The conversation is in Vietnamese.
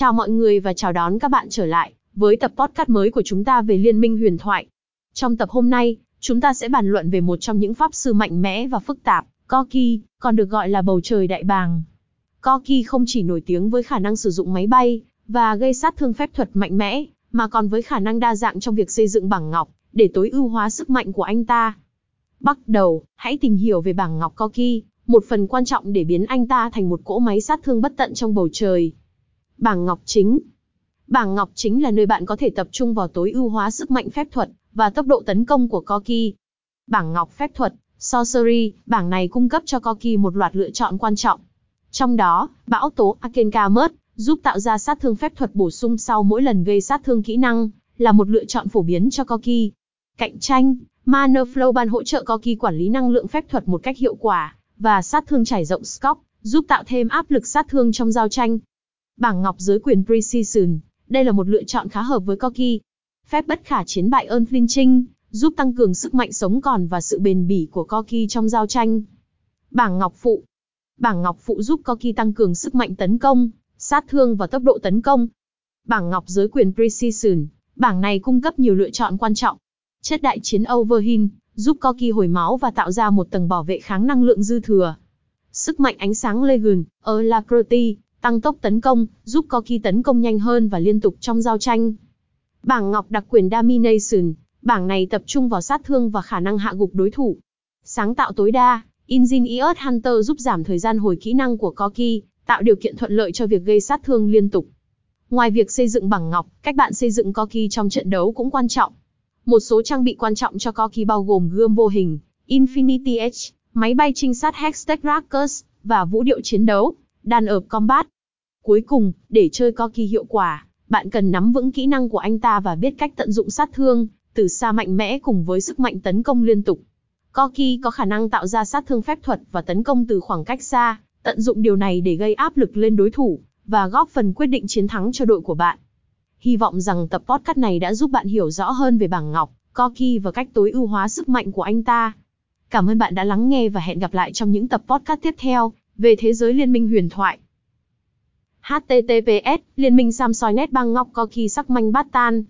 Chào mọi người và chào đón các bạn trở lại với tập podcast mới của chúng ta về Liên minh huyền thoại. Trong tập hôm nay, chúng ta sẽ bàn luận về một trong những pháp sư mạnh mẽ và phức tạp, Corki, còn được gọi là bầu trời đại bàng. Corki không chỉ nổi tiếng với khả năng sử dụng máy bay và gây sát thương phép thuật mạnh mẽ, mà còn với khả năng đa dạng trong việc xây dựng bảng ngọc để tối ưu hóa sức mạnh của anh ta. Bắt đầu, hãy tìm hiểu về bảng ngọc Corki, một phần quan trọng để biến anh ta thành một cỗ máy sát thương bất tận trong bầu trời. Bảng ngọc chính Bảng ngọc chính là nơi bạn có thể tập trung vào tối ưu hóa sức mạnh phép thuật và tốc độ tấn công của Corki. Bảng ngọc phép thuật, Sorcery, bảng này cung cấp cho Corki một loạt lựa chọn quan trọng. Trong đó, bão tố Akenkamus giúp tạo ra sát thương phép thuật bổ sung sau mỗi lần gây sát thương kỹ năng, là một lựa chọn phổ biến cho Corki. Cạnh tranh, Mana Flow ban hỗ trợ Corki quản lý năng lượng phép thuật một cách hiệu quả, và sát thương trải rộng Scope, giúp tạo thêm áp lực sát thương trong giao tranh. Bảng ngọc giới quyền Precision, đây là một lựa chọn khá hợp với Corki. Phép bất khả chiến bại Unflinching, giúp tăng cường sức mạnh sống còn và sự bền bỉ của Corki trong giao tranh. Bảng ngọc phụ Bảng ngọc phụ giúp Corki tăng cường sức mạnh tấn công, sát thương và tốc độ tấn công. Bảng ngọc giới quyền Precision, bảng này cung cấp nhiều lựa chọn quan trọng. Chất đại chiến Overheal, giúp Corki hồi máu và tạo ra một tầng bảo vệ kháng năng lượng dư thừa. Sức mạnh ánh sáng Legion, Alacrity, tăng tốc tấn công, giúp Corki tấn công nhanh hơn và liên tục trong giao tranh. Bảng ngọc đặc quyền Domination, bảng này tập trung vào sát thương và khả năng hạ gục đối thủ. Sáng tạo tối đa, Ingenious Hunter giúp giảm thời gian hồi kỹ năng của Corki, tạo điều kiện thuận lợi cho việc gây sát thương liên tục. Ngoài việc xây dựng bảng ngọc, cách bạn xây dựng Corki trong trận đấu cũng quan trọng. Một số trang bị quan trọng cho Corki bao gồm gươm vô hình, Infinity Edge, máy bay trinh sát Hextech Rackers, và vũ điệu chiến đấu, đàn ợp combat. Cuối cùng, để chơi Corki hiệu quả, bạn cần nắm vững kỹ năng của anh ta và biết cách tận dụng sát thương, từ xa mạnh mẽ cùng với sức mạnh tấn công liên tục. Corki có khả năng tạo ra sát thương phép thuật và tấn công từ khoảng cách xa, tận dụng điều này để gây áp lực lên đối thủ, và góp phần quyết định chiến thắng cho đội của bạn. Hy vọng rằng tập podcast này đã giúp bạn hiểu rõ hơn về bảng ngọc, Corki và cách tối ưu hóa sức mạnh của anh ta. Cảm ơn bạn đã lắng nghe và hẹn gặp lại trong những tập podcast tiếp theo về thế giới liên minh huyền thoại. HTTPS, Liên minh Samsoi Net băng ngọc Corki sắc manh bát tan.